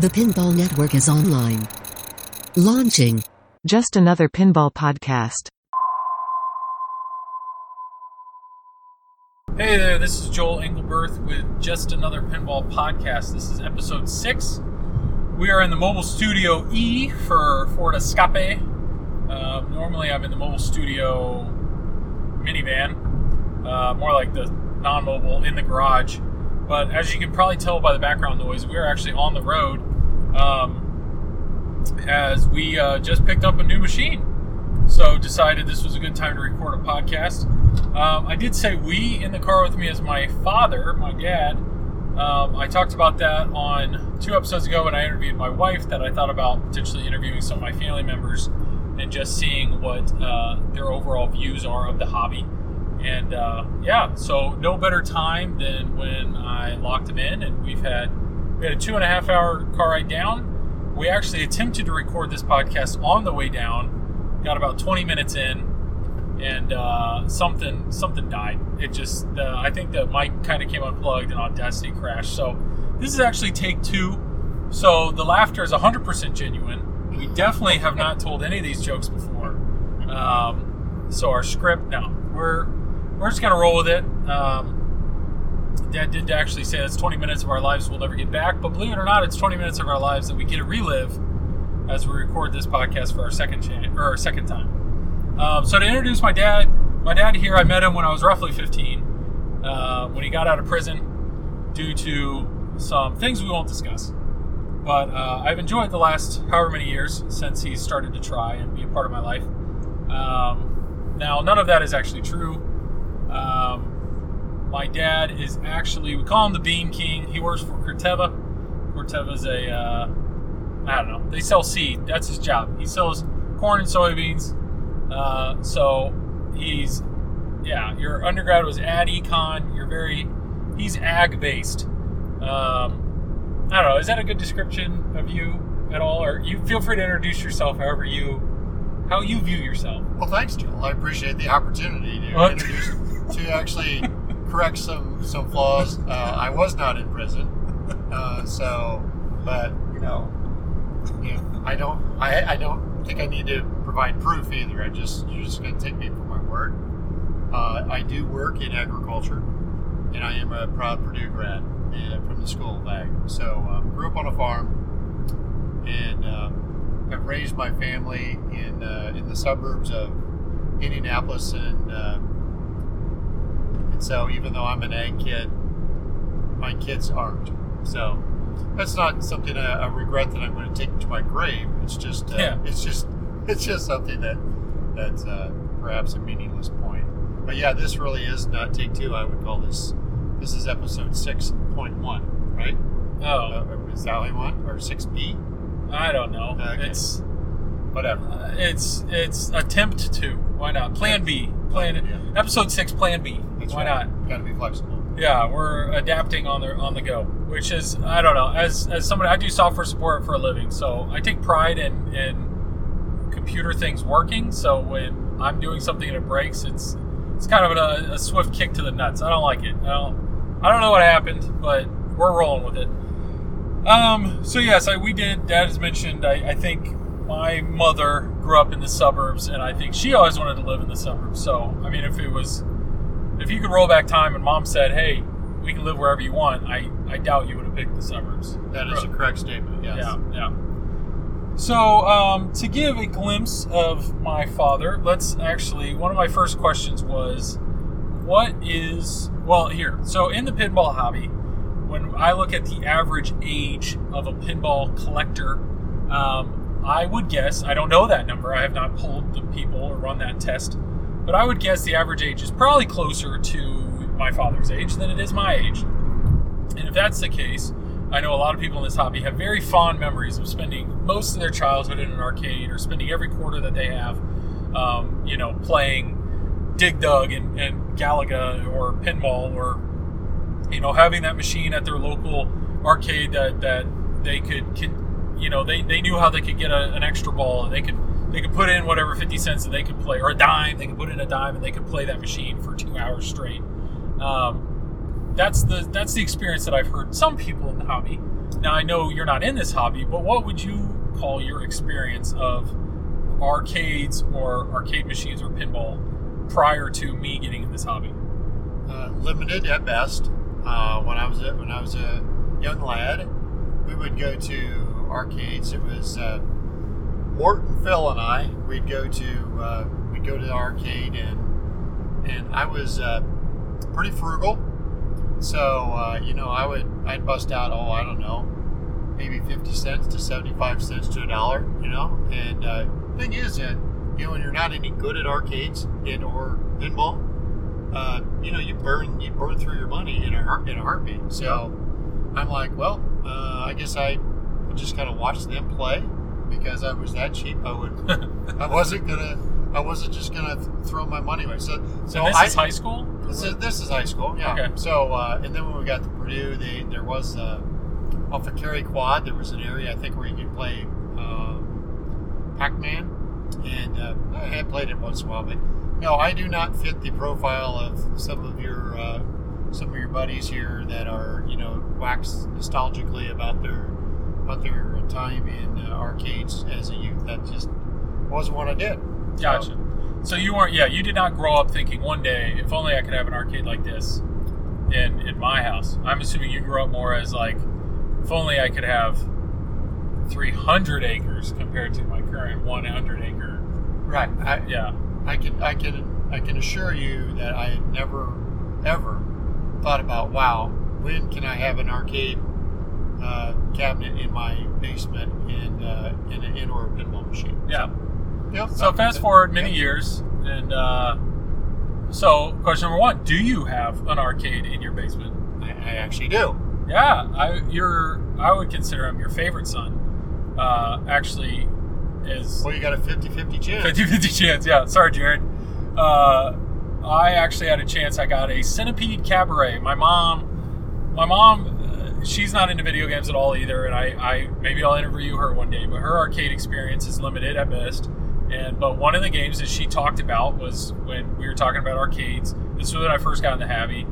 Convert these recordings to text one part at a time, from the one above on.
The Pinball Network is online. Launching. Just another pinball podcast. Hey there, this is Joel Engelberth with just another pinball podcast. This is episode six. We are in the mobile studio E for Ford Escape. Uh, normally, I'm in the mobile studio minivan, uh, more like the non-mobile in the garage. But as you can probably tell by the background noise, we are actually on the road um, as we uh, just picked up a new machine. So decided this was a good time to record a podcast. Um, I did say we in the car with me as my father, my dad. Um, I talked about that on two episodes ago when I interviewed my wife. That I thought about potentially interviewing some of my family members and just seeing what uh, their overall views are of the hobby. And uh, yeah, so no better time than when I locked him in, and we've had we had a two and a half hour car ride down. We actually attempted to record this podcast on the way down. Got about 20 minutes in, and uh, something something died. It just uh, I think the mic kind of came unplugged and Audacity crashed. So this is actually take two. So the laughter is 100% genuine. We definitely have not told any of these jokes before. Um, so our script, no, we're we're just gonna roll with it. Um, Dad did actually say that's 20 minutes of our lives we'll never get back, but believe it or not, it's 20 minutes of our lives that we get to relive as we record this podcast for our second chance or our second time. Um, so to introduce my dad, my dad here, I met him when I was roughly 15, uh, when he got out of prison due to some things we won't discuss. But uh, I've enjoyed the last however many years since he started to try and be a part of my life. Um, now, none of that is actually true. Um, my dad is actually, we call him the Bean King. He works for Corteva. Corteva's a, uh, I don't know, they sell seed. That's his job. He sells corn and soybeans. Uh, so he's, yeah, your undergrad was ag econ. You're very, he's ag based. Um, I don't know. Is that a good description of you at all? Or you feel free to introduce yourself however you, how you view yourself. Well, thanks, Joel. I appreciate the opportunity to What? introduce, to actually correct some some flaws. Uh, I was not in prison, uh, so but you know, you know, I don't I, I don't think I need to provide proof either. I just you're just going to take me for my word. Uh, I do work in agriculture, and I am a proud Purdue grad uh, from the School of Ag. So um, grew up on a farm, and um, have raised my family in uh, in the suburbs of Indianapolis, and uh, and so even though I'm an ag kid, my kids aren't. So that's not something I, I regret that I'm going to take to my grave. It's just uh, Yeah. it's just it's just something that that's uh, perhaps a meaningless point. But yeah, this really is not take two. I would call this this is episode six point one, right? Oh, Uh, is that what you or six B? I don't know. Okay. It's, Whatever. uh, it's, it's attempt to. Why not? Plan B. Plan Yeah. episode six. Plan B. That's Why right. not? Got to be flexible. Yeah, we're adapting on the on the go, which is I don't know. As as somebody, I do software support for a living, so I take pride in in computer things working. So when I'm doing something and it breaks, it's it's kind of a, a swift kick to the nuts. I don't like it. I don't I don't know what happened, but we're rolling with it. Um. So yes, I, we did. Dad has mentioned. I, I think my mother grew up in the suburbs, and I think she always wanted to live in the suburbs. So I mean, if it was if you could roll back time and mom said, "Hey, we can live wherever you want," I I doubt you would have picked the suburbs. That is a correct statement. Yes. Yeah, yeah. So, um, to give a glimpse of my father, let's actually. One of my first questions was, "What is well here?" So, in the pinball hobby, when I look at the average age of a pinball collector, um, I would guess. I don't know that number. I have not polled the people or run that test, but I would guess the average age is probably closer to my father's age than it is my age. And if that's the case, I know a lot of people in this hobby have very fond memories of spending most of their childhood in an arcade or spending every quarter that they have, um, you know, playing Dig Dug and, and Galaga or pinball or, you know, having that machine at their local arcade that, that they could, can, you know, they, they knew how they could get a, an extra ball and they could they could put in whatever 50 cents that they could play or a dime they could put in a dime and they could play that machine for two hours straight um, that's the that's the experience that I've heard some people in the hobby now I know you're not in this hobby, but what would you call your experience of arcades or arcade machines or pinball prior to me getting in this hobby? uh, limited at best. Uh, when I was a, when I was a young lad, we would go to arcades. It was uh, Morton, Phil, and I. We'd go to uh, we'd go to the arcade, and and I was uh, pretty frugal. So uh, you know, I would I'd bust out oh I don't know, maybe fifty cents to seventy five cents to a dollar. You know, and uh, thing is that you know when you're not any good at arcades and or pinball, uh, you know, you burn you burn through your money in a heart, in a heartbeat. So I'm like, well, uh, I guess I would just kind of watch them play because I was that cheap. I would I wasn't gonna I wasn't just gonna throw my money away. So so So this I, is high school. this is, this is high school, yeah. Okay. So uh, and then when we got to Purdue, they, there was uh, off of Cary Quad, there was an area I think where you could play um, Pac-Man, and uh, I had played it once in a while, but no, I do not fit the profile of some of your uh, some of your buddies here that are you know wax nostalgically about their about their time in uh, arcades as a youth. That just wasn't what I did. So- Gotcha. So you weren't, yeah, you did not grow up thinking one day, if only I could have an arcade like this in in my house. I'm assuming you grew up more as like, if only I could have 300 acres compared to my current 100 acre. right. I, Yeah. I can I can I can assure you that I had never ever thought about wow when can I have an arcade uh, cabinet in my basement and uh, in an indoor pinball machine. Yeah. Yeah. So fast forward many years, and uh, so question number one: Do you have an arcade in your basement? I, I actually do. Yeah, I you're I would consider him your favorite son. Uh, actually, is Well, you got a 50-50 chance. 50 50 chance. Yeah, sorry, Jared. Uh, I actually had a chance. I got a Centipede Cabaret. My mom, my mom, she's not into video games at all either. And I, I maybe I'll interview her one day. But her arcade experience is limited at best. And but one of the games that she talked about was when we were talking about arcades. This was when I first got in the hobby.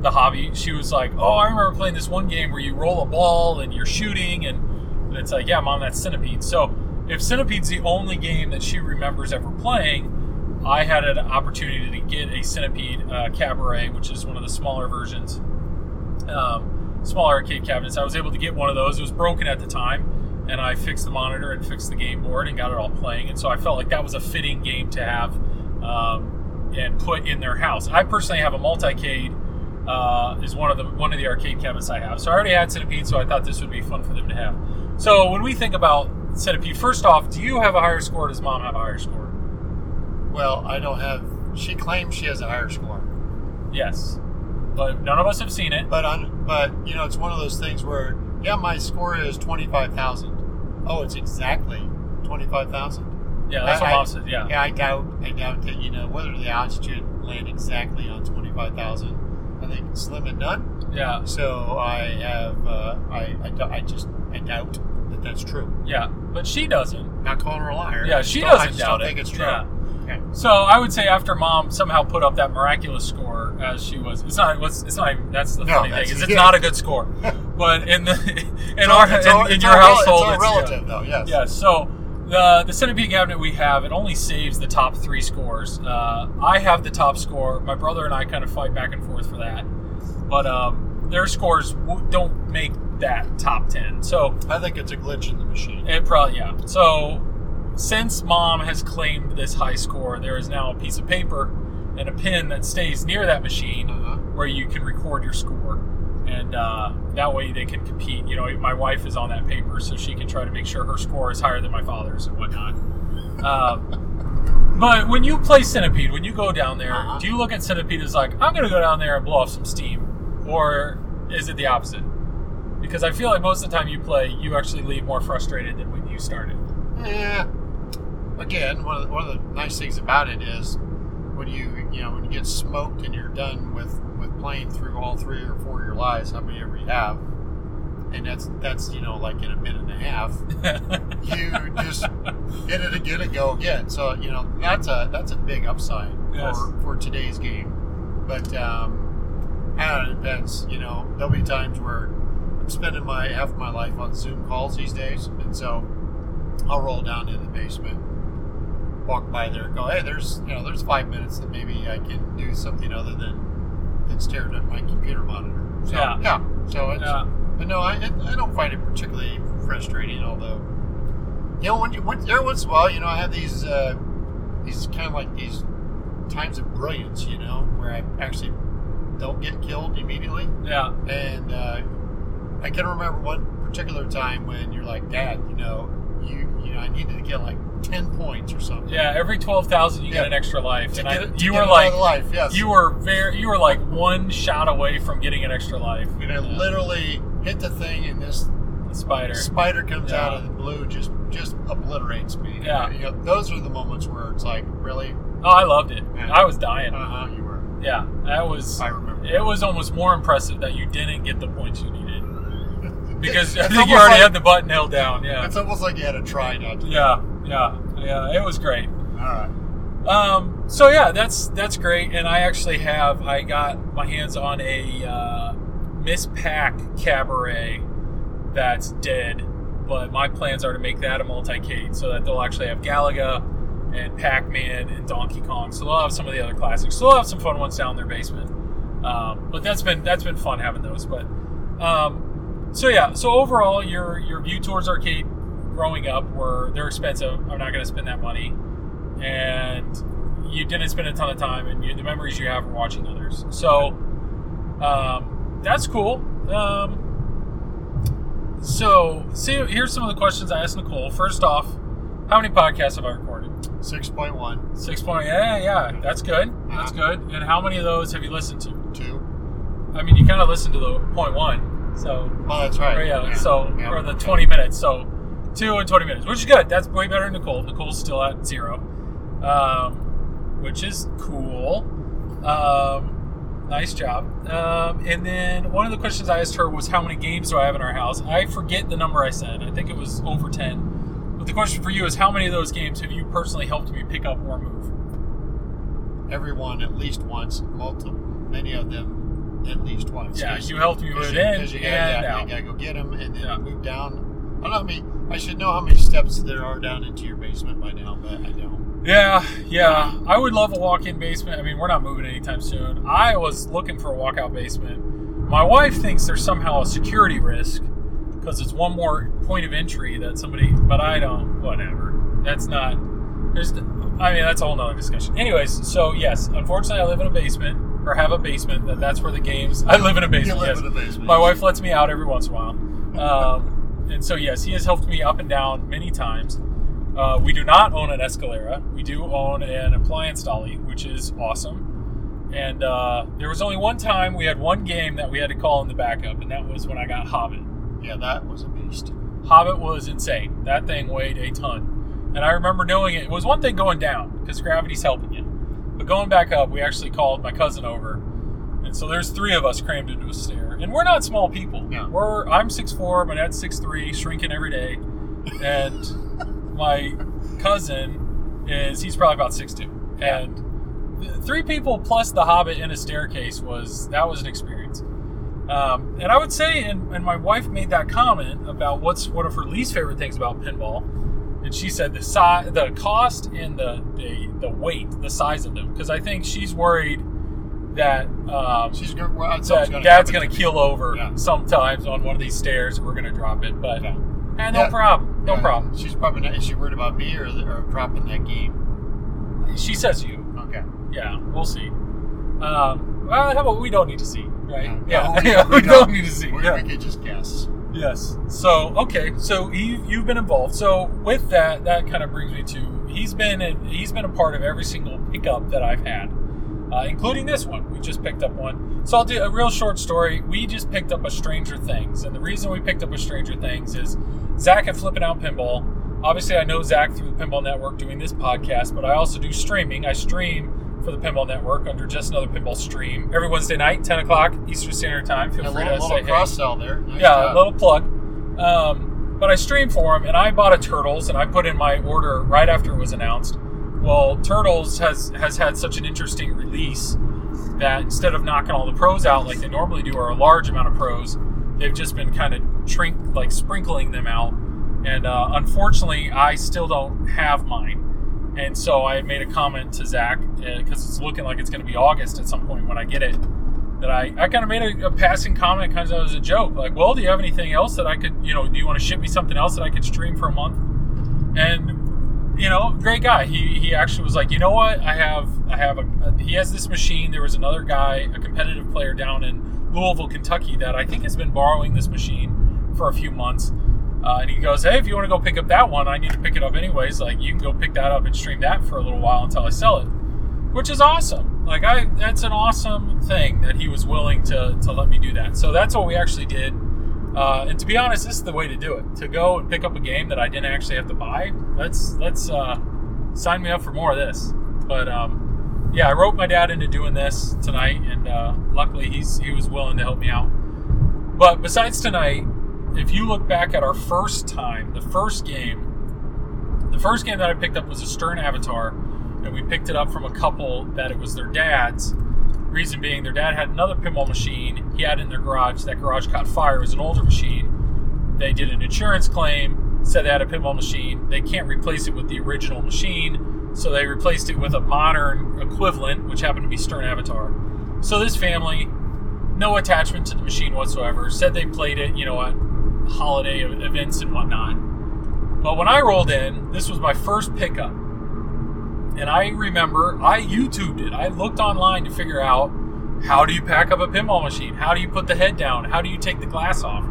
The hobby. She was like, "Oh, I remember playing this one game where you roll a ball and you're shooting, and, and it's like, yeah, mom, that's Centipede." So if Centipede's the only game that she remembers ever playing, I had an opportunity to get a Centipede uh, Cabaret, which is one of the smaller versions, um, smaller arcade cabinets. I was able to get one of those. It was broken at the time, and I fixed the monitor and fixed the game board and got it all playing. And so I felt like that was a fitting game to have um, and put in their house. I personally have a multicade. Uh, is one of the one of the arcade cabinets I have. So I already had Centipede, so I thought this would be fun for them to have. So when we think about Centipede, first off, do you have a higher score? Or does mom have a higher score? Well, I don't have. She claims she has a higher score, Yes, but none of us have seen it. but on but you know it's one of those things where yeah, my score is twenty five thousand. Oh, it's exactly twenty five thousand. Yeah, that's I- what I- mom said. Yeah. Yeah, I doubt. I doubt that you know whether the odds should land exactly on twenty five thousand. I think slim and none. yeah, So I have. Uh, I, I. I just. I doubt that that's true. yeah, but she doesn't. Not calling her a liar. Yeah, I she just don't- I just doubt don't it. think it's true. Yeah. Okay. So I would say after mom somehow put up that miraculous score as she was, it's not. It's not. even- That's the No, funny that's- thing is it's yeah. not a good score. But in the in our all- in, in your all household, it's it's, yeah. relative, though. Yes. Yeah, so the the centipede cabinet we have, it only saves the top three scores. Uh, I have the top score. My brother and I kind of fight back and forth for that, but um, their scores w- don't make that top ten. So I think it's a glitch in the machine. it probably yeah. So since mom has claimed this high score, there is now a piece of paper and a pin that stays near that machine Uh-huh. where you can record your score. And uh, that way they can compete. You know, my wife is on that paper, so she can try to make sure her score is higher than my father's and whatnot. Um, but when you play Centipede, when you go down there, Uh-huh. do you look at Centipede as like, I'm going to go down there and blow off some steam? Or is it the opposite? Because I feel like most of the time you play, you actually leave more frustrated than when you started. Yeah. Again, one of, the, one of the nice things about it is when you you know when you get smoked and you're done with with playing through all three or four of your lives, how many ever you have, and that's that's you know like in a minute and a half, you just hit it again and go again. So you know that's a that's a big upside Yes. for for today's game. But um, I don't know, it depends. You know, there'll be times where I'm spending my half my life on Zoom calls these days, and so I'll roll down to the basement, walk by there, and go, hey, there's you know there's five minutes that maybe I can do something other than than staring at my computer monitor. So, Yeah. yeah. So it's Yeah. but no, I I don't find it particularly frustrating. Although, you know, when you when, every once in a while, you know, I have these uh, these kind of like these times of brilliance, you know, where I actually don't get killed immediately. Yeah. And uh, I can remember one particular time when you're like, Dad, you know, you you know, I needed to get like ten points or something. Yeah. Every twelve thousand, you Yeah. get an extra life, To and get I, you were like, life, yes. you were very, you were like one shot away from getting an extra life. And I Yeah. literally hit the thing, and this the spider. spider comes Yeah. out of the blue, just just obliterates me. Yeah. You know, those are the moments where it's like, really, Oh, I loved it. Yeah. I was dying. uh huh, you were. Yeah, that was. I remember. It was almost more impressive that you didn't get the points you needed because I think you already like- had the button held down. Yeah. It's almost like you had to try not to. Yeah. Yeah. Yeah. It was great. All right. Um, so yeah, that's that's great, and I actually have I got my hands on a uh, Miss Pac Cabaret that's dead, but my plans are to make that a multi-cade so that they'll actually have Galaga and Pac-Man and Donkey Kong, so they'll have some of the other classics. So they'll have some fun ones down in their basement. Um, but that's been that's been fun having those. But um, so yeah, so overall, your your view towards arcade growing up were they're expensive. I'm not going to spend that money and you didn't spend a ton of time, and you, the memories you have are watching others. So um, that's cool. Um, so, see, here's some of the questions I asked Nicole. First off, how many podcasts have I recorded? Six point one, Six point. Yeah, yeah, that's good. That's good. And how many of those have you listened to? two. I mean, you kind of listened to the point one, so Oh, that's right. or yeah, so Yeah. or the 20 minutes. So two and 20 minutes, which is good. That's way better than Nicole. Nicole's still at zero, um, which is cool. Um, nice job. Um, and then one of the questions I asked her was, "How many games do I have in our house?" I forget the number I said. I think it was over 10. But the question for you is, how many of those games have you personally helped me pick up or move? Everyone at least once, multiple, many of them at least once. Yeah, you helped me with it you, in you gotta, and yeah, out. you gotta go get them and then Yeah. move down. I don't know how many. I should know how many steps there are down into your basement by now, but I don't. Yeah, yeah. I would love a walk-in basement. I mean, we're not moving anytime soon. I was looking for a walkout basement. My wife thinks there's somehow a security risk because it's one more point of entry that somebody. But I don't. Whatever. That's not. There's. I mean, that's a whole nother discussion. Anyways, so yes, unfortunately, I live in a basement or have a basement. That that's where the games. I live in a basement. live yes. in a basement. My wife lets me out every once in a while. Um, and so yes, he has helped me up and down many times. Uh, we do not own an Escalera. We do own an appliance dolly, which is awesome. And uh, there was only one time we had one game that we had to call in the backup, and that was when I got Hobbit. Yeah, that was a beast. Hobbit was insane. That thing weighed a ton. And I remember knowing it. It was one thing going down because gravity's helping you. But going back up, we actually called my cousin over. And so there's three of us crammed into a stair. And we're not small people. Yeah. We're I'm 6'4", my dad's 6'3", shrinking every day. And my cousin is he's probably about 6'2". And th- three people plus the Hobbit in a staircase was that was an experience. Um, and I would say, and, and my wife made that comment about what's one of her least favorite things about pinball, and she said the size, the cost, and the the, the weight, the size of them, because I think she's worried that um, She's good. Well, that gonna dad's going to keel over Yeah. sometimes on one of these stairs. We're going to drop it, but Yeah. eh, no Yeah. problem, no Uh, problem. She's probably not. Is she worried about me or, or dropping that game? She says you, Okay. yeah, we'll see. Um, well, how about we don't need to see, right? Yeah, Yeah, we- we, we don't don't. need to see. We, yeah. we could just guess. Yes. So okay. So you you've been involved. So with that, that kind of brings me to he's been in, he's been a part of every single pickup that I've had, uh, including this one. We just picked up one. So I'll do a real short story. We just picked up a Stranger Things, and the reason we picked up a Stranger Things is Zach and Flipping Out Pinball. Obviously, I know Zach through the Pinball Network doing this podcast, but I also do streaming. I stream for the Pinball Network under just another pinball stream every Wednesday night, 10 o'clock Eastern Standard Time. Feel A free little, to little say hey cross sell there. Nice yeah, job. a little plug. Um, but I streamed for him, and I bought a Turtles, and I put in my order right after it was announced. Well, Turtles has has had such an interesting release that instead of knocking all the pros out like they normally do, or a large amount of pros, they've just been kind of trink like sprinkling them out. And uh, unfortunately, I still don't have mine. And so I made a comment to Zach uh, because it's looking like it's going to be August at some point when I get it. That I, I kind of made a, a passing comment, kind of as a joke, like, "Well, do you have anything else that I could, you know, do you want to ship me something else that I could stream for a month?" And you know, great guy. He he actually was like, you know what? I have I have a he has this machine. There was another guy, a competitive player down in Louisville, Kentucky, that I think has been borrowing this machine for a few months. Uh, and he goes, hey, if you want to go pick up that one, I need to pick it up anyways. Like you can go pick that up and stream that for a little while until I sell it, which is awesome. Like I, that's an awesome thing that he was willing to to let me do that. So that's what we actually did. Uh, and to be honest, this is the way to do it. To go and pick up a game that I didn't actually have to buy. Let's let's uh, sign me up for more of this. But um, yeah, I wrote my dad into doing this tonight, and uh, luckily he's he was willing to help me out. But besides tonight, if you look back at our first time, the first game, the first game that I picked up was a Stern Avatar, and we picked it up from a couple that it was their dad's. Reason being, their dad had another pinball machine. He had in their garage. That garage caught fire. It was an older machine. They did an insurance claim, said they had a pinball machine. They can't replace it with the original machine, so they replaced it with a modern equivalent, which happened to be Stern Avatar. So this family, no attachment to the machine whatsoever, said they played it, you know, at holiday events and whatnot. But when I rolled in, this was my first pickup. And I remember I YouTubed it. I looked online to figure out how do you pack up a pinball machine? How do you put the head down? How do you take the glass off?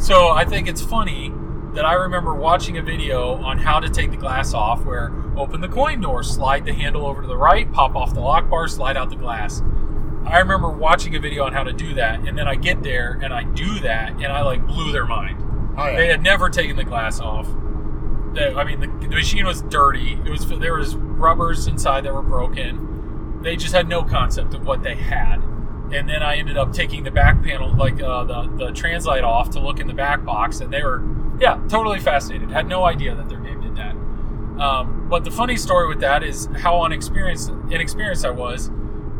So I think it's funny that I remember watching a video on how to take the glass off where open the coin door, slide the handle over to the right, pop off the lock bar, slide out the glass. I remember watching a video on how to do that, and then I get there and I do that, and I like blew their mind. Oh, yeah. They had never taken the glass off. The, I mean, the, the machine was dirty. It was there was rubbers inside that were broken. They just had no concept of what they had. And then I ended up taking the back panel, like uh, the the translite off, to look in the back box, and they were, yeah, totally fascinated. Had no idea that their name did that. Um, but the funny story with that is how unexperienced inexperienced I was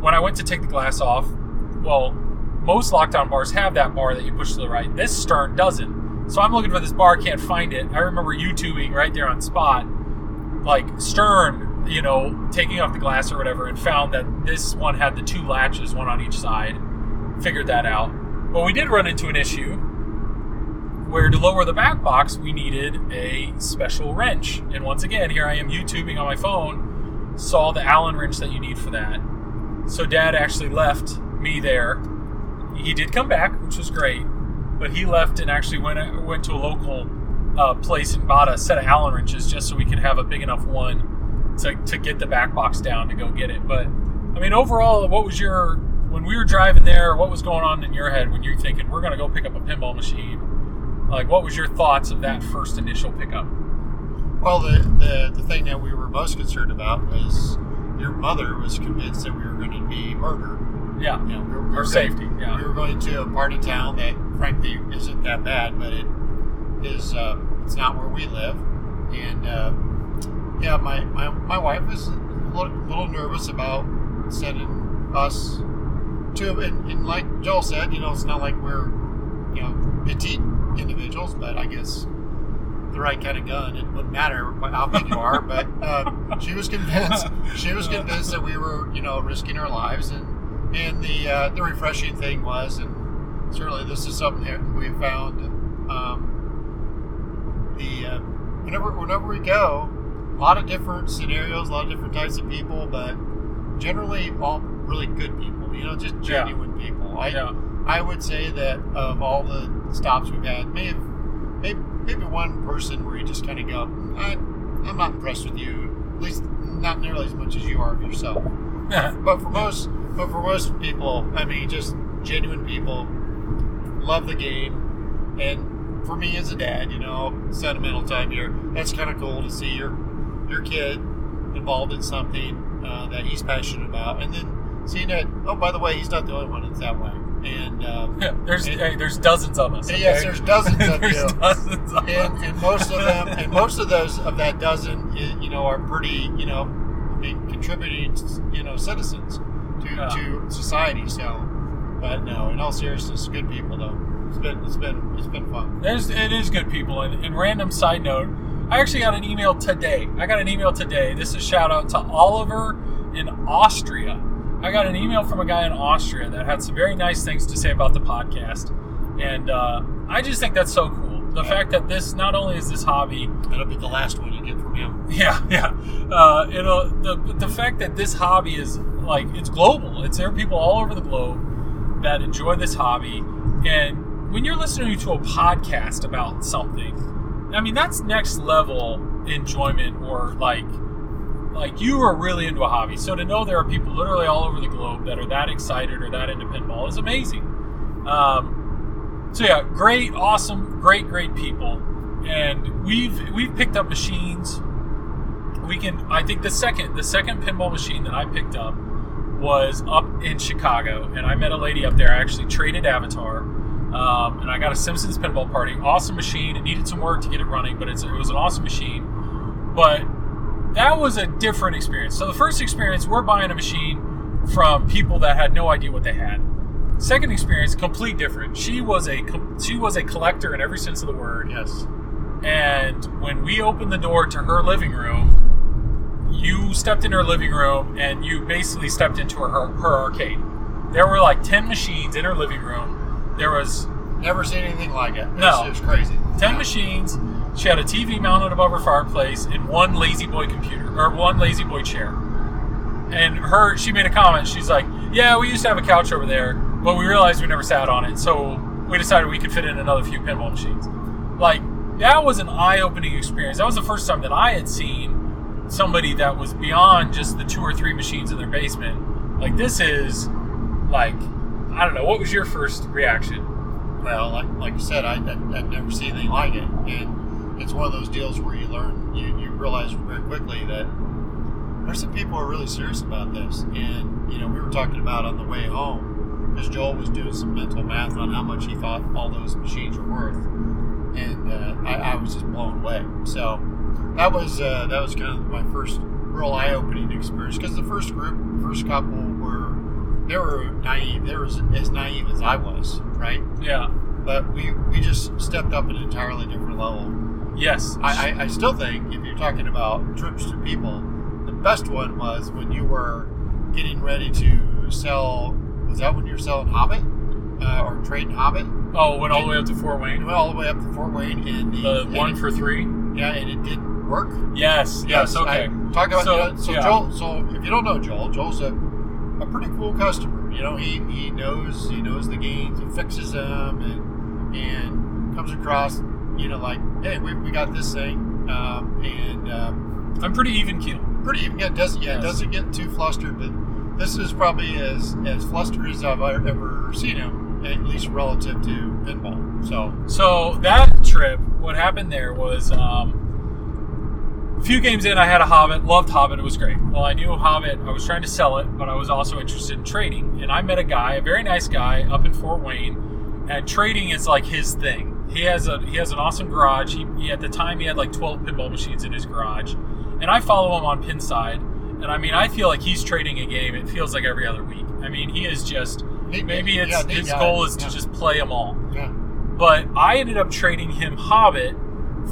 when I went to take the glass off. Well, most lockdown bars have that bar that you push to the right. This Stern doesn't. So I'm looking for this bar, can't find it. I remember YouTubing right there on spot, like Stern, you know, taking off the glass or whatever, and found that this one had the two latches, one on each side. Figured that out. But we did run into an issue where to lower the back box, we needed a special wrench. And once again, here I am YouTubing on my phone, saw the Allen wrench that you need for that. So dad actually left me there. He did come back, which was great, but he left and actually went went to a local uh, place and bought a set of Allen wrenches just so we could have a big enough one to, to get the back box down to go get it. But I mean, overall, what was your when we were driving there? What was going on in your head when you're thinking we're going to go pick up a pinball machine? Like, what was your thoughts of that first initial pickup? Well, the, the, the thing that we were most concerned about was your mother was convinced that we were going to be murdered. Yeah, You know, we were, we or safety. Going, Yeah, We were going to a part of town that, frankly, isn't that bad, but it is. Uh, it's not where we live, and uh, yeah, my, my my wife is a little, little nervous about sending us to. And, and like Joel said, you know, it's not like we're you know petite individuals, but I guess the right kind of gun. It wouldn't matter how big you are, but uh, she was convinced. She was convinced that we were, you know, risking our lives, and and the uh, the refreshing thing was, and certainly this is something that we found. Um, the uh, whenever whenever we go, a lot of different scenarios, a lot of different types of people, but generally all really good people. You know, just Yeah. genuine people. I yeah, I would say that of all the stops we've had, maybe maybe, maybe one person where you just kind of go, I, I'm not impressed with you. At least not nearly as much as you are of yourself. But for most, but for most people, I mean, just genuine people love the game, and for me as a dad, you know, sentimental time here. That's kind of cool to see your your kid involved in something uh, that he's passionate about, and then seeing that. Oh, by the way, he's not the only one that's that way. And um, yeah. There's And- hey, there's dozens of us. yes, there's dozens of there's you. dozens of and, us. and most of them, and most of those of that dozen, you know, are pretty, you know, I mean, contributing, you know, citizens to, Yeah. to society. So, But no, in all seriousness, good people though. It's been it's been it's been fun. There's it is good people. And, and random side note, I actually got an email today. I got an email today. This is a shout out to Oliver in Austria. I got an email from a guy in Austria that had some very nice things to say about the podcast, and uh, I just think that's so cool. The Yeah. fact that this not only is this hobby, That'll be the last one you get from him. yeah, yeah. Uh, it'll the the fact that this hobby is like it's global. It's there are people all over the globe that enjoy this hobby, and when you're listening to a podcast about something, I mean that's next level enjoyment or like like you are really into a hobby. So to know there are people literally all over the globe that are that excited or that into pinball is amazing. Um, so yeah, great, awesome, great, great people, and we've we've picked up machines. We can. I think the second the second pinball machine that I picked up was up in Chicago, and I met a lady up there. I actually traded Avatar, um, and I got a Simpsons pinball party. Awesome machine. It needed some work to get it running, but it was an awesome machine. But that was a different experience. So the first experience, we're buying a machine from people that had no idea what they had. Second experience, complete different. She was a she was a collector in every sense of the word. Yes. And when we opened the door to her living room, you stepped in her living room and you basically stepped into her her arcade. There were like ten machines in her living room. There was Never seen anything like it. No. It was crazy. 10 Yeah. machines. She had a TV mounted above her fireplace and one lazy boy computer or one lazy boy chair. And her, she made a comment. She's like, "Yeah, we used to have a couch over there, but we realized we never sat on it, so we decided we could fit in another few pinball machines." Like that was an eye-opening experience. That was the first time that I had seen somebody that was beyond just the two or three machines in their basement. Like this is, like, I don't know. What was your first reaction? Well, like like you said, I I'd, I'd never seen anything like it, and it's one of those deals where you learn, you, you realize very quickly that there's some people who are really serious about this. And you know, we were talking about on the way home because Joel was doing some mental math on how much he thought all those machines were worth, and uh, I, I was just blown away. So that was uh, that was kind of my first real eye-opening experience because the first group, the first couple were they were naive. They were as, as naive as I was, right? Yeah. but we we just stepped up an entirely different level. Yes. I, I, I still think if you're talking about trips to people, the best one was when you were getting ready to sell. Was that when you were selling Hobbit uh, or trading Hobbit? Oh, went all the way up to Fort Wayne. went all the way up to Fort Wayne and the, The and one it- for three. yeah, and it didn't work. Yes. Yes. Okay. I- talk about So, know, so yeah. Joel. So if you don't know Joel, Joel's a, a pretty cool customer. You know, he, he knows he knows the games, he fixes them, and and comes across. You know, like hey, we, we got this thing, um, and um, I'm pretty even keel. pretty even. Yeah, doesn't yeah, Yes. doesn't get too flustered, but this is probably as as flustered as I've ever seen him, at least relative to pinball. So So that trip, what happened there was um, a few games in, I had a Hobbit, loved Hobbit, it was great. Well, I knew Hobbit, I was trying to sell it, but I was also interested in trading. And I met a guy, a very nice guy up in Fort Wayne, and trading is like his thing. He has a he has an awesome garage. He, he at the time he had like 12 pinball machines in his garage, and I follow him on Pinside. And I mean, I feel like he's trading a game. It feels like every other week. I mean, he is just Neat- maybe it's yeah, his goal is to just play them all yeah, but I ended up trading him Hobbit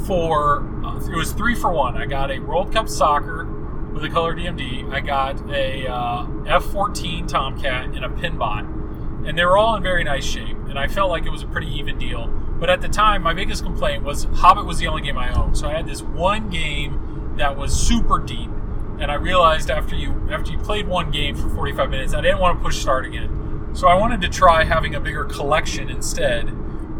for uh, it was three for one. I got a World Cup soccer with a color DMD. I got a uh, F14 Tomcat and a Pinbot, and they were all in very nice shape. And I felt like it was a pretty even deal. But at the time, my biggest complaint was Hobbit was the only game I owned. So I had this one game that was super deep, and I realized after you after you played one game for 45 minutes, I didn't want to push start again. So I wanted to try having a bigger collection instead,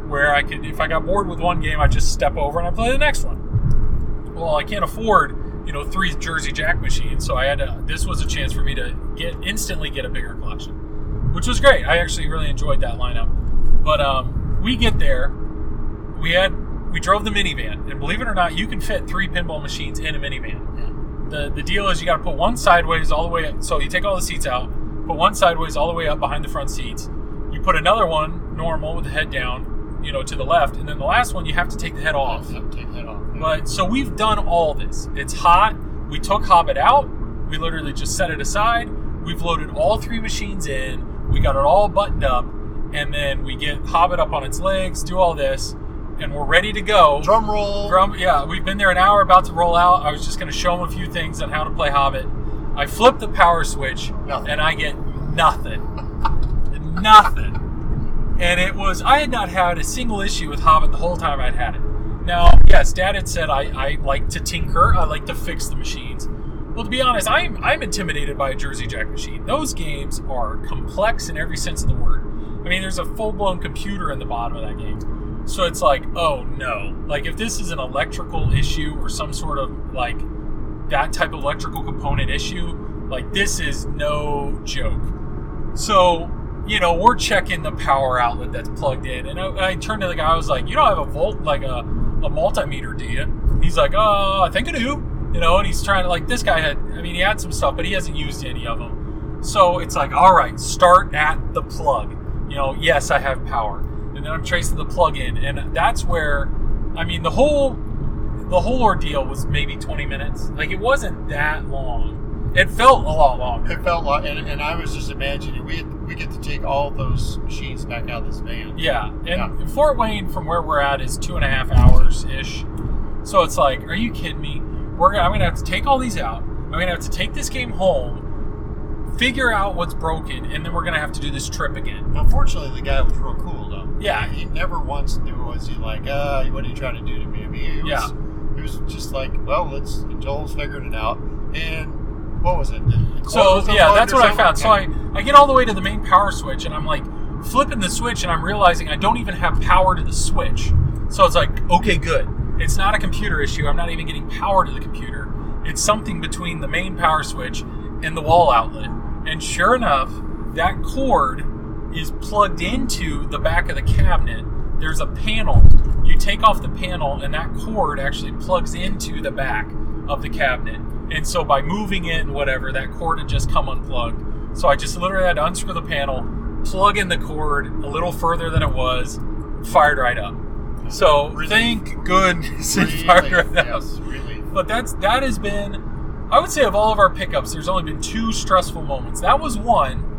where I could, if I got bored with one game, I just step over and I play the next one. Well, I can't afford, you know, three Jersey Jack machines, so I had to. This was a chance for me to get instantly get a bigger collection, which was great. I actually really enjoyed that lineup. But um, we get there, we had we drove the minivan, and believe it or not, you can fit three pinball machines in a minivan. The the deal is you got to put one sideways all the way. Up, so you take all the seats out, put one sideways all the way up behind the front seats. You put another one normal with the head down, you know, to the left, and then the last one you have to take the head off. Yep, take that off. Yeah. But so we've done all this. It's hot. We took Hobbit out. We literally just set it aside. We've loaded all three machines in. We got it all buttoned up. and then we get Hobbit up on its legs, do all this, and we're ready to go. Drum roll. Drum, yeah, we've been there an hour, about to roll out. I was just going to show them a few things on how to play Hobbit. I flip the power switch, Nothing. and I get nothing, nothing. And it was I had not had a single issue with Hobbit the whole time I'd had it. Now, yes, Dad had said I, I like to tinker, I like to fix the machines. Well, to be honest, I'm I'm intimidated by a Jersey Jack machine. Those games are complex in every sense of the word. I mean, there's a full blown computer in the bottom of that game. So it's like, oh no. Like if this is an electrical issue or some sort of like that type of electrical component issue, like this is no joke. So, you know, we're checking the power outlet that's plugged in. And I, I turned to the guy, I was like, you don't have a volt, like a, a multimeter, do you? He's like, oh, I think I do. You know, and he's trying to, like, this guy had, I mean, he had some stuff, but he hasn't used any of them. So it's like, all right, start at the plug. You know, yes, I have power. And then I'm tracing the plug in. And that's where, I mean, the whole, the whole ordeal was maybe 20 minutes. Like, it wasn't that long. It felt a lot longer. It felt like, and, and I was just imagining we we get to take all those machines back out of this van. Yeah, and Yeah. Fort Wayne from where we're at is two and a half hours ish. So it's like, are you kidding me? We're I'm gonna have to take all these out. I'm gonna have to take this game home, figure out what's broken, and then we're gonna have to do this trip again. Unfortunately, the guy was real cool though. Yeah. he, he never once knew was he like, uh, what are you trying to do to me? I mean, he was, Yeah. he was just like, well, let's. Joel's figuring it out, and what was it? The- the So yeah, that's what I found. So I, I get all the way to the main power switch, and I'm like flipping the switch, and I'm realizing I don't even have power to the switch. So it's like, okay, good. It's not a computer issue. I'm not even getting power to the computer. It's something between the main power switch and the wall outlet. And sure enough, that cord is plugged into the back of the cabinet. There's a panel. You take off the panel, and that cord actually plugs into the back of the cabinet. And so by moving it and whatever, that cord had just come unplugged. So I just literally had to unscrew the panel, plug in the cord a little further than it was, fired right up. So Relief. thank goodness it fired right up. relief. But that's that has been, I would say, of all of our pickups, there's only been two stressful moments. That was one,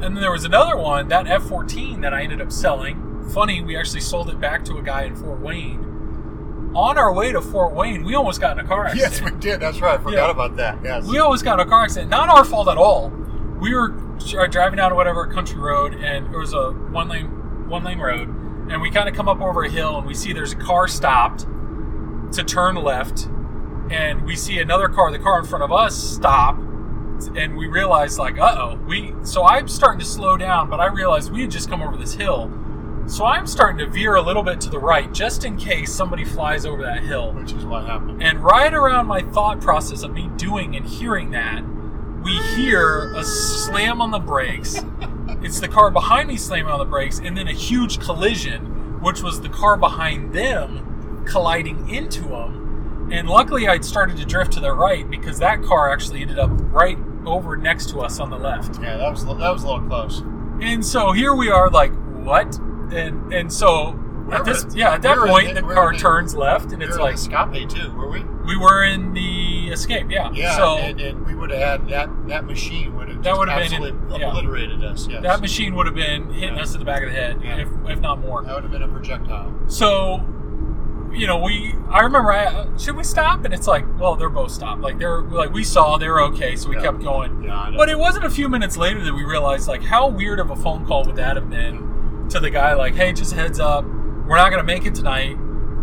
and then there was another one, that F14 that I ended up selling. Funny, we actually sold it back to a guy in Fort Wayne. On our way to Fort Wayne, we almost got in a car accident. Yes, we did. That's right. I forgot Yeah. about that. Yes. We almost got in a car accident. Not our fault at all. We were driving down whatever country road, and it was a one lane one lane road, and we kind of come up over a hill, and we see there's a car stopped to turn left, and we see another car, the car in front of us, stop, and we realized like, uh oh, we. So I'm starting to slow down, but I realized we had just come over this hill. So I'm starting to veer a little bit to the right, just in case somebody flies over that hill. which is what happened. And right around my thought process of me doing and hearing that, we hear a slam on the brakes. it's the car behind me slamming on the brakes, and then a huge collision, which was the car behind them colliding into them. And luckily, I'd started to drift to the right because that car actually ended up right over next to us on the left. Yeah, that was that was a little close. And so here we are, like, what? And and so at this, yeah, at that point, the- the car the- turns left, and We it's like Escape too, were we? we were in the escape, yeah. Yeah. So and, and we would have had that that machine would have That would have been absolutely yeah. obliterated us. Yes. that machine would have been hitting Yeah. us in the back of the head, Yeah. if, if not more. that would have been a projectile. So, you know, we I remember I should we stop? And it's like, well, they're both stopped. Like they're like we saw they're okay, so we Yeah. kept going. Yeah, But it wasn't a few minutes later that we realized like how weird of a phone call would that have been to the guy like, hey, just heads up, we're not gonna make it tonight.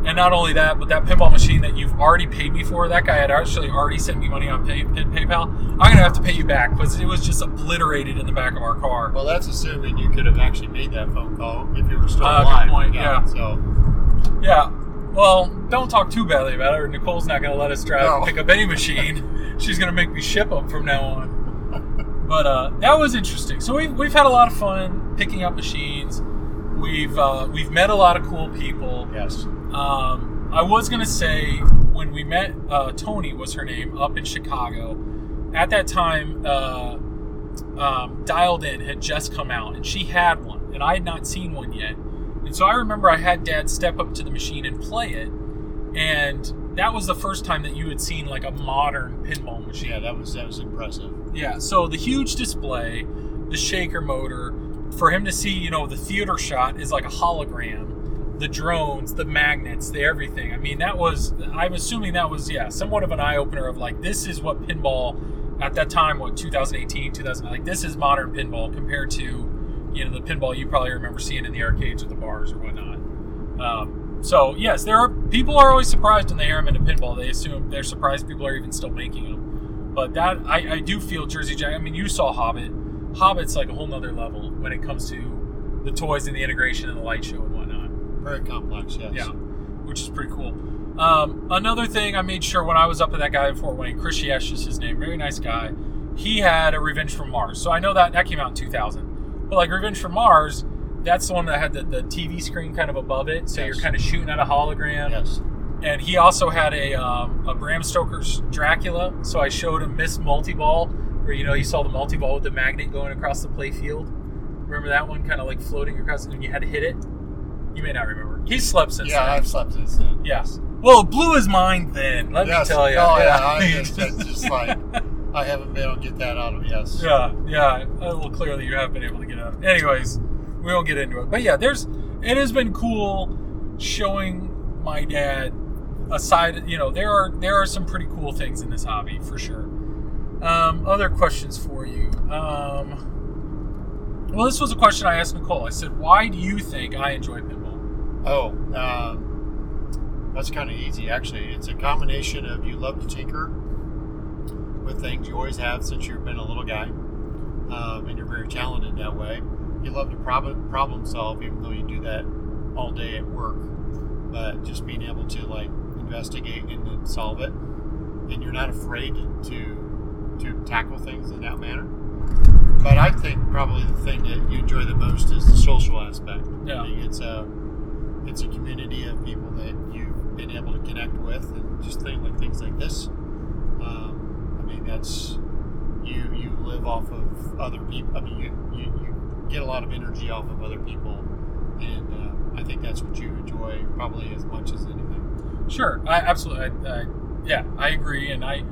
And not only that, but that pinball machine that you've already paid me for, that guy had actually already sent me money on pay, Pay- PayPal. I'm gonna have to pay you back because it was just obliterated in the back of our car. Well, that's assuming you could have actually made that phone call if you were still ah, good alive. point, yeah. So Yeah. Well, don't talk too badly about it, or Nicole's not going to let us drive No. pick up any machine. She's going to make me ship them from now on. But uh, that was interesting. So we've, we've had a lot of fun picking up machines. We've uh, we've met a lot of cool people. yes, Um, I was gonna say when we met uh, Tony was her name up in Chicago. At that time, uh, um, Dialed In had just come out, and she had one, and I had not seen one yet. And so I remember I had Dad step up to the machine and play it, and that was the first time that you had seen like a modern pinball machine. yeah, that was that was impressive. Yeah, so the huge display, the shaker motor, for him to see, you know, the theater shot is like a hologram, the drones, the magnets, the everything. I mean, that was, I'm assuming that was, yeah, somewhat of an eye opener of like, this is what pinball at that time, what, 2018, 2000, like, this is modern pinball compared to, you know, the pinball you probably remember seeing in the arcades or the bars or whatnot. Um, so, yes, there are people are always surprised when they hear them into pinball. They assume they're surprised people are even still making them. But that, I, I do feel Jersey Jack. I mean, you saw Hobbit. Hobbit's like a whole nother level when it comes to the toys and the integration and the light show and whatnot. Very complex, yes. Yeah, which is pretty cool. Um, another thing I made sure when I was up at that guy in Fort Wayne, Chris Yesh is his name, very nice guy. He had a Revenge from Mars, so I know that that came out in 2000. But like Revenge from Mars, that's the one that had the, the TV screen kind of above it, so Yes. you're kind of shooting at a hologram. Yes. And he also had a um, a Bram Stoker's Dracula, so I showed him Mist Multiball, where you know you saw the multi-ball with the magnet going across the play field. Remember that one, kind of like floating across, and you had to hit it. You may not remember. He slept since Yeah, then. I've slept since then. Yes. Well, it blew his mind then. Let Yes. me tell you. Oh, yeah. I just, it's just like, I haven't been able to get that out of. Yes. yeah, yeah. Uh, Well, clearly you have been able to get out. Anyways, we won't get into it. But yeah, there's. It has been cool showing my dad a side. You know, there are there are some pretty cool things in this hobby for sure. Um, other questions for you. Um, well, this was a question I asked Nicole. I said, "Why do you think I enjoy pinball?" Oh, um, that's kind of easy, actually. It's a combination of you love to tinker with things you always have since you've been a little guy, um, and you're very talented that way. You love to problem problem solve, even though you do that all day at work. But just being able to like investigate and then solve it, and you're not afraid to to tackle things in that manner. But I think probably the thing that you enjoy the most is the social aspect. Yeah. I think it's a it's a community of people that you've been able to connect with, and just think like things like this. Mean, that's you you live off of other people. I mean, you, you, you get a lot of energy off of other people, and uh, I think that's what you enjoy probably as much as anything. Sure, I absolutely. I, I, yeah, I agree, and I.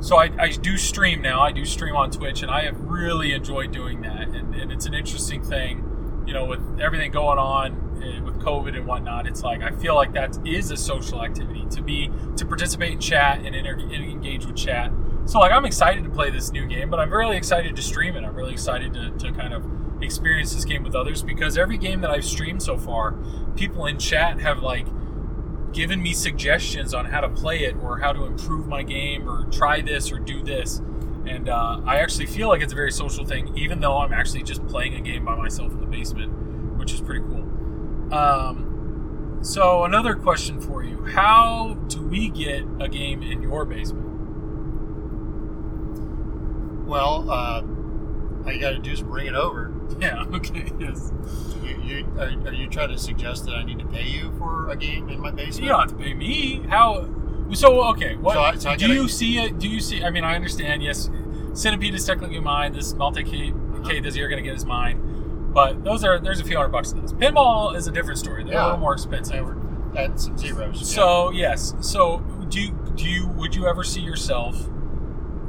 So I, I do stream now. I do stream on Twitch, and I have really enjoyed doing that. And, and it's an interesting thing, you know, with everything going on eh, with COVID and whatnot. It's like I feel like that is a social activity to be to participate in chat and, inter- and engage with chat. So like I'm excited to play this new game, but I'm really excited to stream it. I'm really excited to, to kind of experience this game with others because every game that I've streamed so far, people in chat have like given me suggestions on how to play it or how to improve my game or try this or do this. And uh, I actually feel like it's a very social thing, even though I'm actually just playing a game by myself in the basement, which is pretty cool. Um, so, another question for you How do we get a game in your basement? Well, uh, all you got to do is bring it over. Yeah, okay, yes. You, you are, are you trying to suggest that I need to pay you for a game in my basement? You don't have to pay me. How? So okay, what So I- so I do gotta- you see it? Do you see? I mean, I understand. Yes, Centipede is technically mine. This multi K Uh-huh. This you're gonna get is mine. But those are there's a few hundred bucks in those. Pinball is a different story. They're a little more expensive. At some zeros. yeah. So yes, so do you, do you would you ever see yourself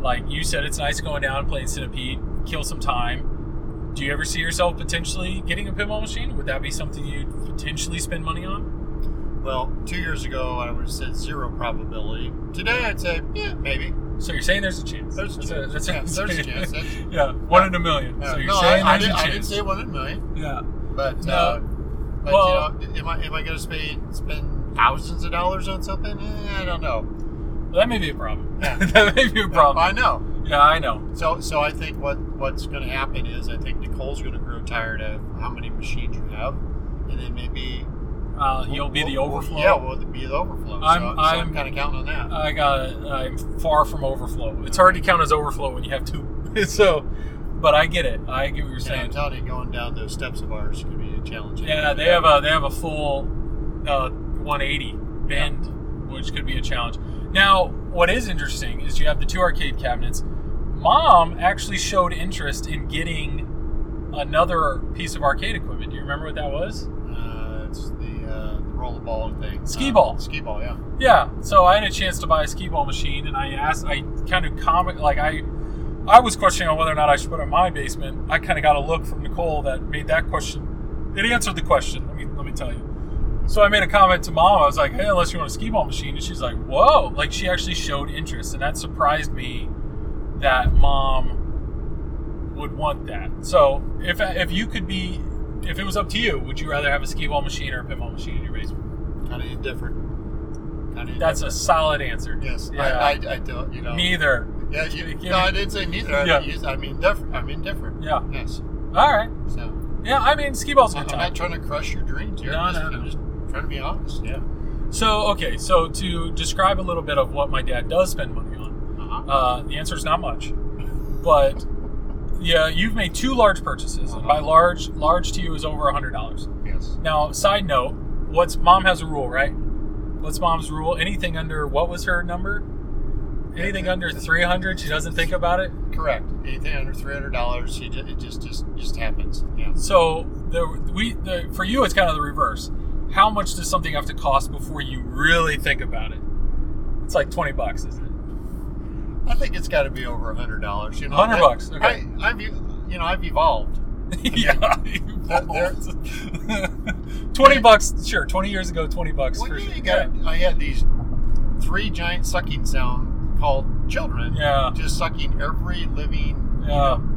like you said it's nice going down and playing Centipede, kill some time. Do you ever see yourself potentially getting a pinball machine? Would that be something you'd potentially spend money on? Well, two years ago, I would have said zero probability. Today, I'd say, yeah, maybe. So you're saying there's a chance. There's a That's chance. that's Yeah, there's a chance. That's- yeah, one in a million. Uh, so you're no, saying I, I, there's didn't, a I didn't say one in a million, yeah. but, No. uh, but Well- you know, am I, am I going to spend, spend thousands of dollars on something? Eh, I don't know. Well, that may be a problem. Yeah. that may be a problem. I know. Yeah, I know. So, so I think what what's going to happen is I think Nicole's going to grow tired of how many machines you have, and then maybe Uh, you'll be the we'll- we'll- overflow. Yeah, we'll be the overflow. I'm- so, so I'm- I'm kind of counting on that. I got. I'm far from overflow. It's hard to count as overflow when you have two. so, but I get it. I get what you're and I'm saying. telling you, going down those steps of ours could be a challenge. Yeah, they have a they have a full uh, 180 bend, which could be a challenge. Now, what is interesting is you have the two arcade cabinets. Mom actually showed interest in getting another piece of arcade equipment. Do you remember what that was? Uh, it's the uh, the rollerball thing. Uh, ball. Skee ball, yeah. Yeah. So I had a chance to buy a skee ball machine, and I asked, I kind of comment, like I I was questioning on whether or not I should put it in my basement. I kind of got a look from Nicole that made that question. It answered the question. Let me let me tell you. So I made a comment to mom. I was like, "Hey, unless you want a skee ball machine," and she's like, "Whoa!" Like she actually showed interest, and that surprised me that mom would want that. So if if you could be, if it was up to you, would you rather have a skee ball machine or a pinball machine in your basement? Kind of indifferent. Kind of. That's a solid answer. yes. Yeah. I, I, I don't. You know. Neither. Yeah. You, no, I didn't say neither. I, Yeah. mean, I mean different. I'm indifferent. Yeah. Yes. All right. So Yeah. I mean, skee ball's a I'm good not trying to crush your dreams here. No, no, no. Just trying to be honest. Yeah. So okay. So to describe a little bit of what my dad does spend money on, Uh-huh. uh, the answer is not much, but yeah, you've made two large purchases, and by large, large to you is over a hundred dollars. Yes. Now, side note, what's mom has a rule, right? What's mom's rule? Anything under what was her number? Anything under three hundred, she doesn't think about it. Correct. Anything under three hundred dollars, she it just just just happens. Yeah. So the we the for you, it's kind of the reverse. How much does something have to cost before you really think about it? It's like twenty bucks, isn't it? I think it's got to be over a hundred dollars. You know, 100 I- bucks, okay. I, I've you know I've evolved. yeah. there- twenty bucks, sure. Twenty years ago, twenty bucks Well, for yeah, sure. you got. I had these three giant sucking sound called children. Yeah. Just sucking every living you Yeah. know,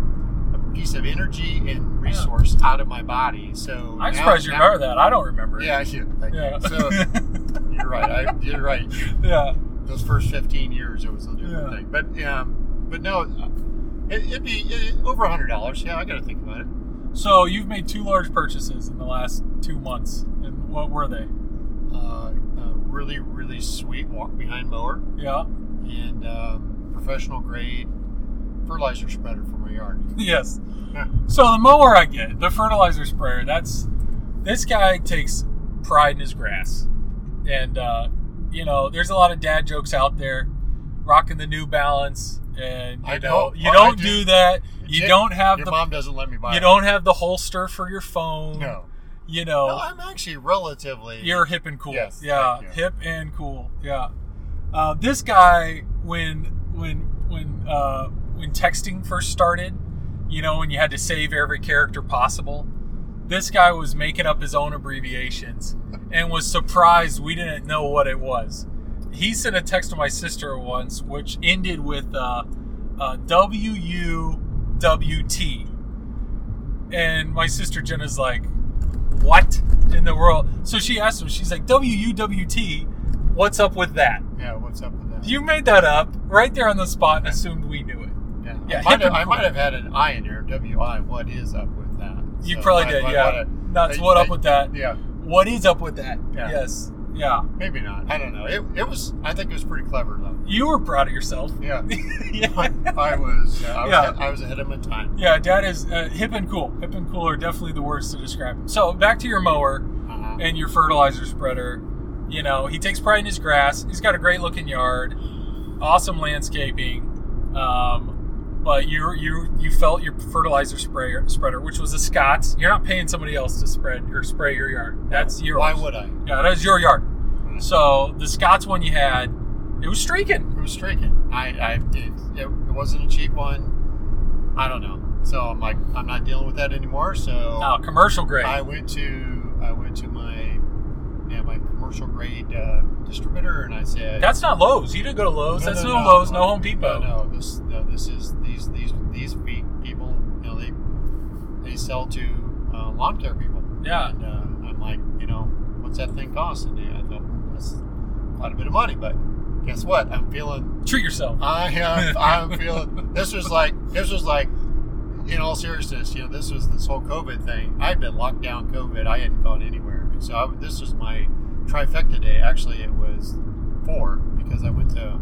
piece of energy and resource out of my body. So I'm now- surprised you now- remember that. I don't remember. it. Yeah, I should. Thank Yeah. you. So you're right. I, you're right. yeah. those first 15 years it was a different Yeah. thing but um but no it, it'd be it, over a hundred dollars yeah i gotta think about it So you've made two large purchases in the last two months, and what were they? uh, a really really sweet walk behind mower Yeah. and um, professional grade fertilizer spreader for my yard Yes. Yeah. So the mower I get, the fertilizer sprayer. That's this guy takes pride in his grass, and uh, you know, there's a lot of dad jokes out there, rocking the New Balance, and you I know, don't- you don't do. do that. You don't have your the mom doesn't let me buy you it. don't have the holster for your phone. no You know, no i'm actually relatively You're hip and cool. Yes, yeah, hip and cool. Yeah. Uh, this guy, when when when uh, when texting first started, you know, when you had to save every character possible, this guy was making up his own abbreviations and was surprised we didn't know what it was. He sent a text to my sister once, which ended with uh, uh, W U W T, and my sister Jenna's like, "What in the world?" So she asked him. She's like, "W U W T, what's up with that?" yeah what's up with that You made that up right there on the spot and assumed we knew. Yeah, might have, I might have had an i in there wi what is up with that You So probably I- did, I- yeah. I- That's what up with that. yeah What is up with that? Yeah. Yes. Yeah. Maybe not. I don't know. It, it was. I think it was pretty clever though. You were proud of yourself. Yeah. yeah. I was. Yeah, I was, Yeah. I was ahead of my time. Yeah, dad is uh, hip and cool. Hip and cool are definitely the words to describe him. So back to your mower Uh-huh. and your fertilizer spreader. You know, he takes pride in his grass. He's got a great looking yard, awesome landscaping. Um, but you you you felt your fertilizer sprayer spreader, which was a Scotts. You're not paying somebody else to spread or spray your yard. That's yours. Why would I? Yeah, that is your yard. So the Scotts one you had, it was streaking. It was streaking. I. I. It, it, it wasn't a cheap one. I don't know. So I'm like, I'm not dealing with that anymore. So No, commercial grade. I went to. I went to my. Yeah, my commercial grade uh, distributor, and I said, That's not Lowe's. You didn't go to Lowe's. That's no, Lowe's, no Home Depot. No, no, this no, this is these these these pe- people. You know, they they sell to uh, lawn care people. Yeah. And uh, I'm like, you know, what's that thing cost? And I thought "Hmm, that's quite a bit of money, but guess what? I'm feeling. Treat yourself. I am. I'm feeling. This was like. This was like. In all seriousness, you know, this was this whole COVID thing. I had been locked down COVID. I hadn't gone anywhere, and so I, this was my trifecta day. Actually, it was four because I went to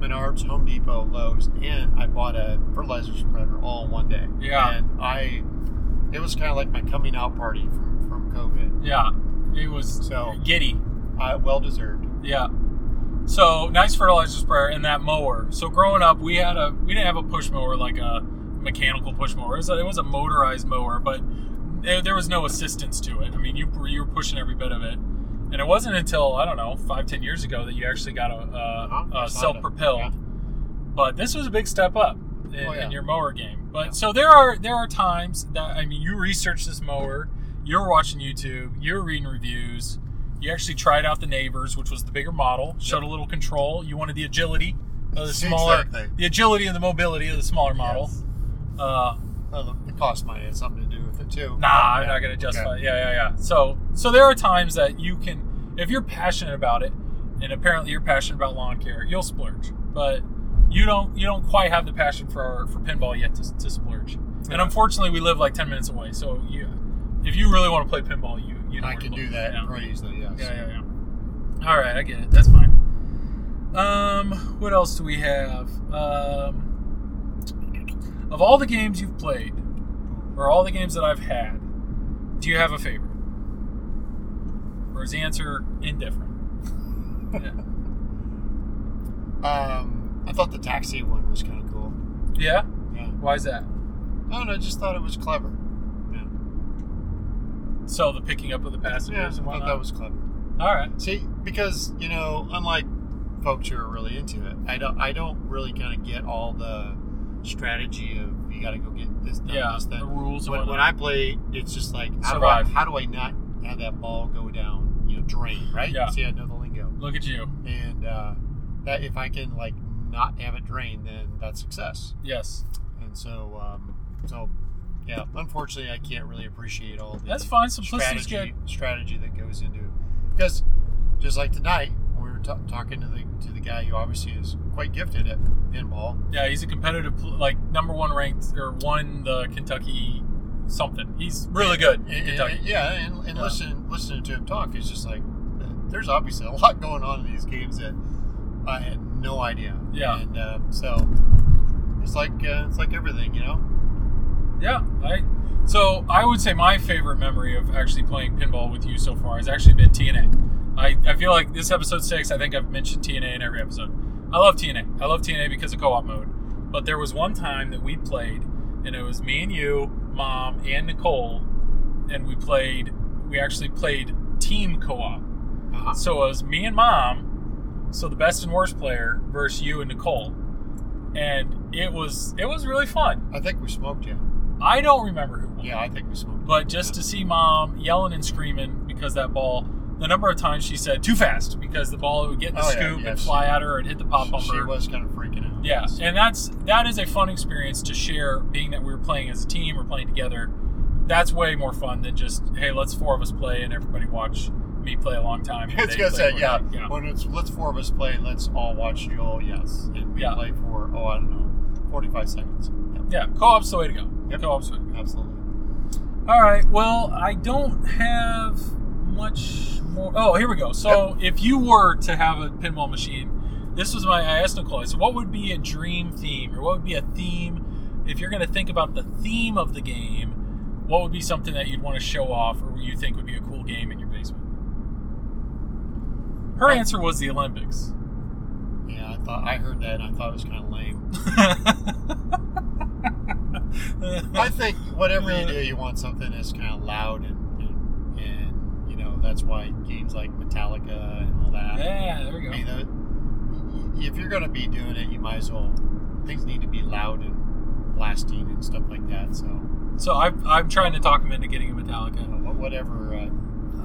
Menards, Home Depot, Lowe's, and I bought a fertilizer spreader all in one day. Yeah. And I, it was kind of like my coming out party from, from COVID. Yeah, it was So- giddy. Uh, well deserved. Yeah. So nice fertilizer sprayer and that mower. So growing up, we had a we didn't have a push mower like a mechanical push mower. It was a, it was a motorized mower, but there, there was no assistance to it. I mean, you were- you were pushing every bit of it, and it wasn't until I don't know five ten years ago that you actually got a, Uh-huh. a, I a saw self propelled. that. But this was a big step up. in, Oh, yeah. in your mower game. But Yeah. so there are there are times that I mean you research this mower, you're watching YouTube, you're reading reviews, you actually tried out the neighbors, which was the bigger model, showed a little control. You wanted the agility of the smaller, Exactly. the agility and the mobility of the smaller model. Yes. Uh, Well, the, the cost might have something to do with it too. Nah, I'm Yeah. not gonna justify. Okay. Yeah, yeah, yeah. So, so there are times that you can, if you're passionate about it, and apparently you're passionate about lawn care, you'll splurge. But you don't, you don't quite have the passion for for pinball yet to, to splurge. And unfortunately, we live like ten minutes away. So you, if you really want to play pinball, you you know I can do that Yeah. pretty easily. Yes. Yeah, yeah, yeah. All right, I get it. That's fine. Um, what else do we have? Um, of all the games you've played, or all the games that I've had, do you have a favorite? Or is the answer indifferent? yeah. Um, I thought the taxi one was kind of cool. yeah. Yeah. Why is that? I don't know. I just thought it was clever. Yeah. So the picking up of the passengers Yeah. I thought that was clever. all right. See, because you know, unlike folks who are really into it, I don't. I don't really kind of get all the strategy of you got to go get this done, Yeah. this The rules. When, when. I play, it's just like how do, I, Survive. how do I not have that ball go down? You know, drain right. Yeah. See, I know the lingo, Look at you. and uh, that if I can like not have it drain, then that's success. Yes. And so, um, so yeah. Unfortunately, I can't really appreciate all the That's fine. Simplicity's strategy good. strategy that goes into because just like tonight ta talking to the to the guy who obviously is quite gifted at pinball. Yeah, he's a competitive, like number one ranked or won the Kentucky something. He's really good in And- Kentucky. and- yeah, and, and Yeah. listening listening to him talk is just like there's obviously a lot going on in these games that I had no idea. Yeah. and uh, so it's like uh, it's like everything, you know. Yeah, I. So I would say my favorite memory of actually playing pinball with you so far has actually been TNA. I, I feel like this episode six. I think I've mentioned TNA in every episode. I love TNA. I love TNA because of co-op mode. But there was one time that we played, and it was me and you, mom, and Nicole, and we played. We actually played team co-op. Uh-huh. So it was me and mom, so the best and worst player versus you and Nicole, and it was it was really fun. I think we smoked you. I don't remember who won, Yeah, I think we smoked. but just to see mom yelling and screaming because that ball, the number of times she said too fast because the ball would get in the Oh, scoop yeah, and she- fly at her and hit the pop bumper. she was kind of freaking out. Yeah, and that's that is a fun experience to share. Being that we were playing as a team, we're playing together. That's way more fun than just hey, let's four of us play and everybody watch me play a long time. It's gonna say, yeah, night. yeah. When it's let's four of us play, let's all watch you all, yes, and we Yeah. play for oh I don't know, forty five seconds. Yep. Yeah, co-op's the way to go. Yep. Co-op's the way to go. Absolutely. All right. Well, I don't have much more. Oh, here we go. So, if you were to have a pinball machine, this was my. I asked Nicole. I said, "What would be a dream theme, or what would be a theme if you're going to think about the theme of the game? What would be something that you'd want to show off, or you think would be a cool game in your basement?" Her I- answer was the Olympics. Yeah, I thought I heard that and I thought it was kind of lame. I think whatever you do, you want something that's kind of loud and, and and you know that's why games like Metallica and all that. yeah, there we I mean, go. if you're going to be doing it, you might as well. Things need to be loud and blasting and stuff like that. So So I'm, I'm trying to talk him into getting a Metallica. uh, wha- whatever.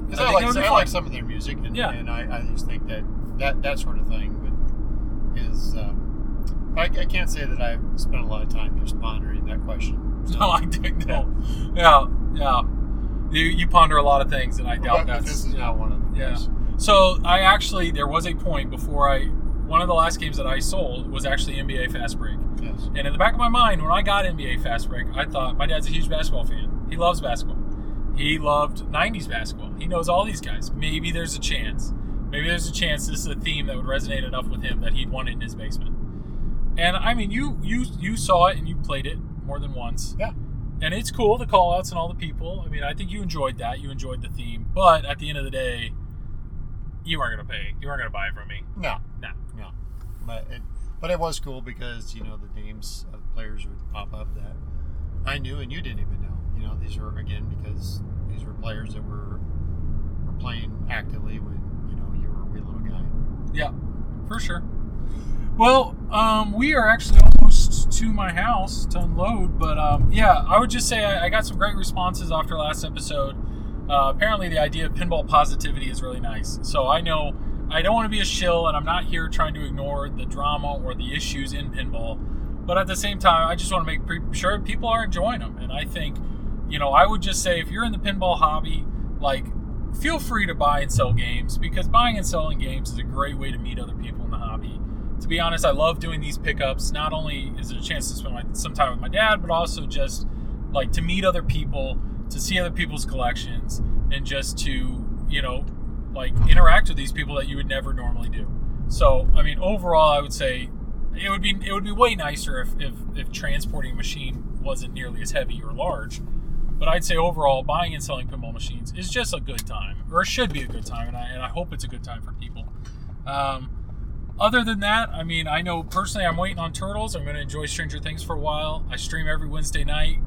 Because I I, like that would be I like some of their music, and, Yeah. and I, I just think that that that sort of thing would, is. Um, I, I can't say that I've spent a lot of time just pondering that question. So, I dig that. Yeah, yeah. You, you ponder a lot of things, and I doubt that's. this is not one of them. Yeah. yes. So I actually there was a point before I one of the last games that I sold was actually NBA Fast Break, Yes. and in the back of my mind when I got NBA Fast Break, I thought my dad's a huge basketball fan. He loves basketball. He loved '90s basketball. He knows all these guys. Maybe there's a chance. Maybe there's a chance this is a theme that would resonate enough with him that he'd want it in his basement. And I mean, you you you saw it and you played it more than once. Yeah. And it's cool the call outs and all the people. I mean, I think you enjoyed that. You enjoyed the theme. But at the end of the day, you weren't gonna pay. You weren't gonna buy it from me. No. No. No. But it, but it was cool because you know the names of players would pop up that I knew and you didn't even know. You know these were again because these were players that were were playing actively when you know you were a wee little guy. Yeah, for sure. Well, um, we are actually almost to my house to unload, but um, yeah, I would just say I, I got some great responses after last episode. Uh, apparently, the idea of pinball positivity is really nice. So I know I don't want to be a shill, and I'm not here trying to ignore the drama or the issues in pinball. But at the same time, I just want to make pre- sure people are enjoying them. And I think, you know, I would just say if you're in the pinball hobby, like, feel free to buy and sell games because buying and selling games is a great way to meet other people. To be honest, I love doing these pickups. Not only is it a chance to spend my, some time with my dad, but also just like to meet other people, to see other people's collections, and just to, you know, like interact with these people that you would never normally do. So, I mean, overall, I would say it would be it would be way nicer if, if, if transporting a machine wasn't nearly as heavy or large. But I'd say overall, buying and selling pinball machines is just a good time, or it should be a good time, and I, and I hope it's a good time for people. Um, other than that, I mean, I know personally I'm waiting on Turtles. I'm going to enjoy Stranger Things for a while. I stream every Wednesday night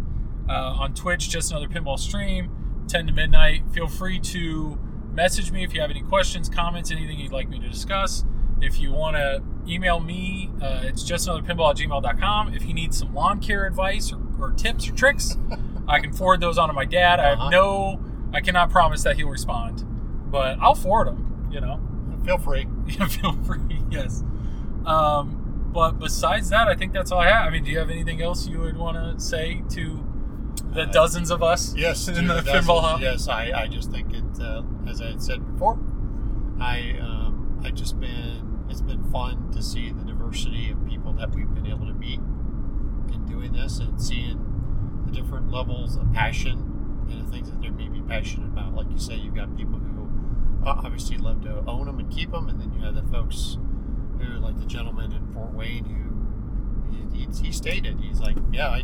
uh, on Twitch, just another pinball stream, 10 to midnight. Feel free to message me if you have any questions, comments, anything you'd like me to discuss. If you want to email me, uh, it's just another pinball at gmail.com. If you need some lawn care advice or, or tips or tricks, I can forward those on to my dad. I Uh-huh. have no, I cannot promise that he'll respond, but I'll forward them, you know. Feel free. Yeah, feel free. Yes. Um, but besides that, I think that's all I have. I mean, do you have anything else you would want to say to the Uh, dozens of us Yes, in the the pinball dozens. hobby? Yes, I, I just think it, uh, as I had said before, I um, I just been it's been fun to see the diversity of people that we've been able to meet in doing this and seeing the different levels of passion and the things that they may be passionate about. Like you say, you've got people who obviously love to own them and keep them, and then you have the folks who, like the gentleman in Fort Wayne, who he, he, he stated he's like, yeah, I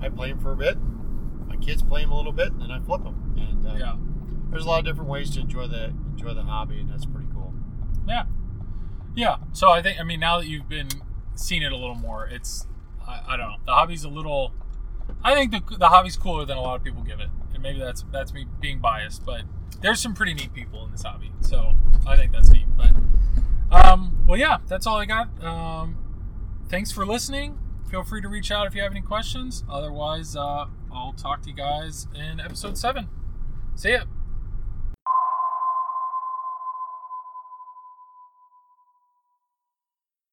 I play them for a bit, my kids play them a little bit, and then I flip them. And uh, Yeah. there's a lot of different ways to enjoy the enjoy the hobby, and that's pretty cool. Yeah. Yeah. So I think, I mean, now that you've been seeing it a little more, it's, I, I don't know, the hobby's a little, I think the, the hobby's cooler than a lot of people give it. And maybe that's, that's me being biased, but there's some pretty neat people in this hobby. So I think that's neat. But, um, well, yeah, that's all I got. Um, thanks for listening. Feel free to reach out if you have any questions. Otherwise, uh, I'll talk to you guys in episode seven. See ya.